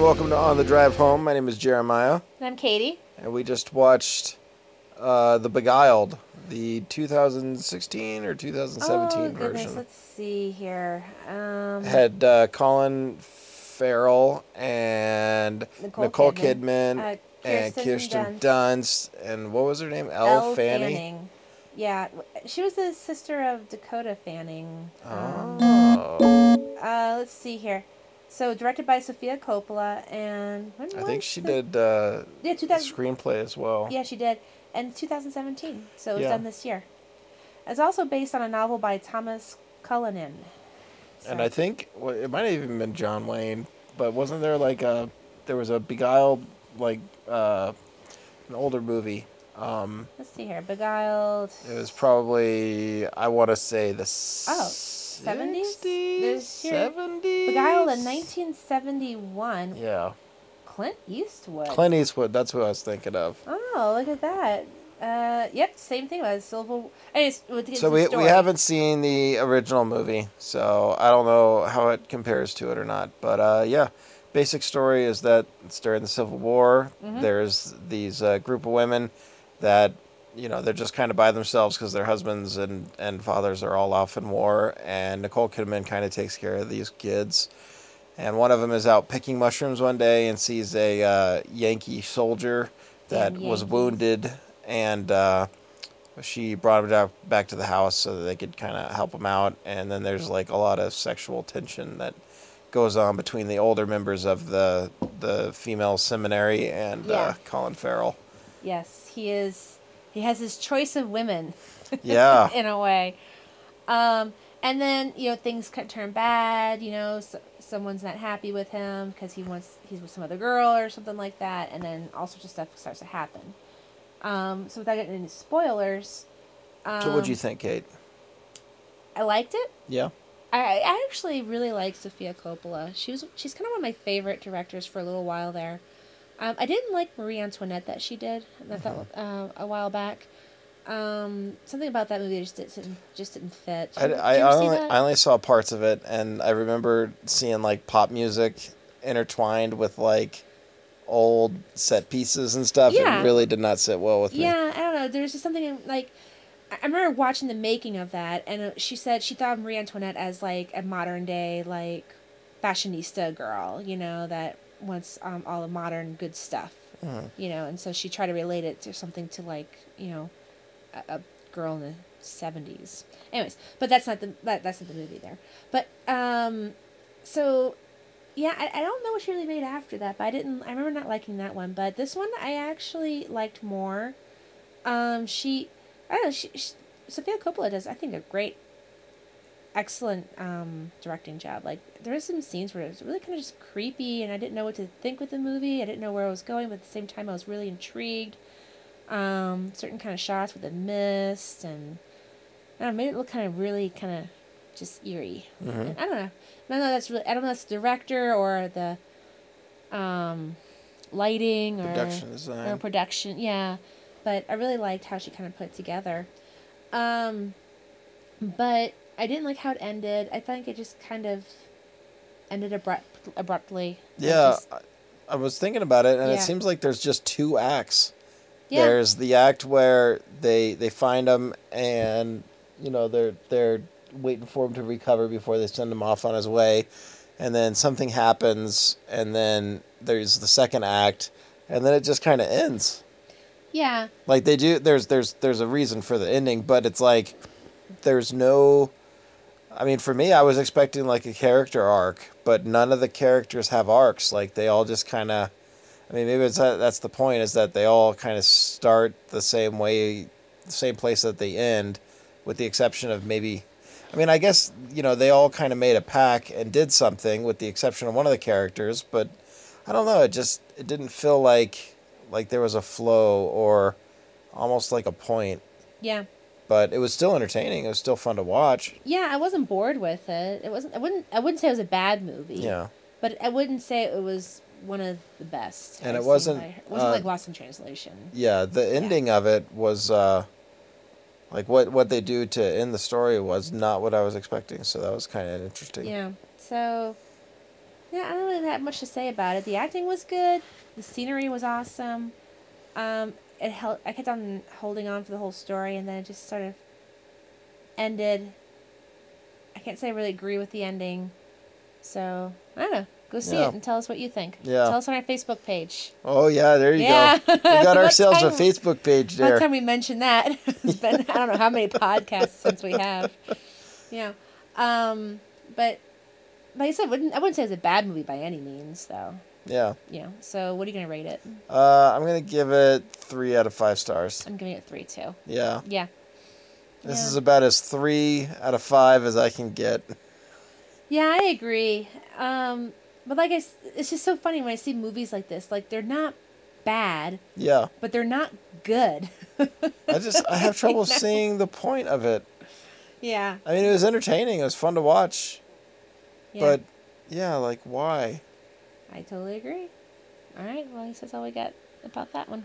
welcome to On the Drive Home. My name is Jeremiah, And I'm Katie. and we just watched uh, The Beguiled, the 2016 or 2017 oh, goodness. version. Let's see here. Um, Had uh, Colin Farrell and Nicole Nicole, Kidman. Kidman, uh, and Kirsten Dunst. Dunst. and what was her name? Elle, Elle Fanning. Fanning. Yeah, she was the sister of Dakota Fanning. Um, Oh, uh, let's see here. So directed by Sofia Coppola, and I think she the, did uh, yeah 2000, screenplay as well. Yeah, she did, and 2017. So it was yeah. done this year. It's also based on a novel by Thomas Cullinan. So. And I think well, it might have even been John Wayne, but wasn't there like a there was a Beguiled like uh, an older movie. Um, Let's see here, Beguiled. It was probably I want to say the oh 70s. There's here, 70s. Guile in 1971. Yeah. Clint Eastwood. Clint Eastwood. That's who I was thinking of. Oh, look at that. Uh, yep, same thing about Silver. Anyways, so we we haven't seen the original movie, so I don't know how it compares to it or not. But uh, yeah, basic story is that it's during the Civil War. Mm-hmm. There's these uh, group of women that you know they're just kind of by themselves because their husbands and and fathers are all off in war, and Nicole Kidman kind of takes care of these kids. And one of them is out picking mushrooms one day and sees a uh, Yankee soldier that was wounded, and uh, she brought him back to the house so that they could kind of help him out. And then there's like a lot of sexual tension that goes on between the older members of the the female seminary and uh, Colin Farrell. Yes, he is. He has his choice of women. Yeah. in a way. Um, and then you know things could turn bad. You know, so, someone's not happy with him because he wants he's with some other girl or something like that, and then all sorts of stuff starts to happen. Um, so without getting any spoilers, um, so what'd you think, Kate? I liked it. Yeah. I, I actually really like Sofia Coppola. She was she's kind of one of my favorite directors for a little while there. Um, I didn't like Marie Antoinette that she did. I thought uh, a while back. Um, something about that movie just didn't just didn't fit. I, I, see only, that? I only saw parts of it, and I remember seeing like pop music intertwined with like old set pieces and stuff. Yeah. It really did not sit well with me. Yeah, I don't know. There's just something like I I remember watching the making of that, and uh, she said she thought of Marie Antoinette as like a modern day like fashionista girl, you know, that wants um, all the modern good stuff, Mhm. you know, and so she tried to relate it to something to like you know a, a girl in the seventies. Anyways, but that's not the that, that's not the movie there. But um, so yeah, I, I don't know what she really made after that, but I didn't. I remember not liking that one, but this one I actually liked more. Um, she, I don't know. She, she Sofia Coppola does, I think, a great, excellent um, directing job. Like there is some scenes where it was really kind of just creepy, and I didn't know what to think with the movie. I didn't know where I was going, but at the same time, I was really intrigued. Um, certain kind of shots with the mist, and I don't know, made it look kind of really kind of just eerie. Mhm. I don't know. I don't know. That's really. I don't know. If that's the director or the um, lighting or Production or design. production. Yeah, but I really liked how she kind of put it together. Um, but I didn't like how it ended. I think it just kind of ended abrupt, abruptly. Yeah, just- I, I was thinking about it, and it seems like there's just two acts. yeah. There's the act where they they find him, and you know they're they're waiting for him to recover before they send him off on his way, and then something happens, and then there's the second act, and then it just kind of ends. yeah. Like they do, there's there's there's a reason for the ending, but it's like there's no. I mean, for me, I was expecting like a character arc, but none of the characters have arcs. Like they all just kind of. I mean, maybe it's that, that's the point is that they all kind of start the same way, the same place that they end, with the exception of maybe. I mean, I guess you know they all kind of made a pack and did something, with the exception of one of the characters. But I don't know. It just it didn't feel like like there was a flow or almost like a point. Yeah. But it was still entertaining. It was still fun to watch. Yeah, I wasn't bored with it. It wasn't. I wouldn't. I wouldn't say it was a bad movie. Yeah. But I wouldn't say it was one of the best. And I've it wasn't, by- It wasn't uh, like Lost in Translation. Yeah, the ending of it was uh like what what they do to end the story was not what I was expecting, so that was kind of interesting. Yeah. So, Yeah, I don't really have much to say about it. The acting was good. The scenery was awesome. Um, it held. I kept on holding on for the whole story, and then it just sort of ended. I can't say I really agree with the ending, so I don't know. Go see Yeah. it and tell us what you think. Yeah. Tell us on our Facebook page. Oh yeah, there you Yeah. go. We got ourselves a Facebook page there. time we mentioned that, it's been I don't know how many podcasts since we have. You know, um, but like I said, wouldn't I wouldn't say it's a bad movie by any means, though. Yeah. Yeah. so what are you gonna rate it? Uh, I'm gonna give it three out of five stars. I'm giving it three too. Yeah. Yeah. This Yeah. is about as three out of five as I can get. Yeah, I agree. Um, but like I, it's just so funny when I see movies like this. Like they're not bad, Yeah. but they're not good. I just I have trouble seeing the point of it. Yeah. I mean, it was entertaining. It was fun to watch. Yeah. But yeah, like why? I totally agree. All right. Well, I guess that's all we got about that one.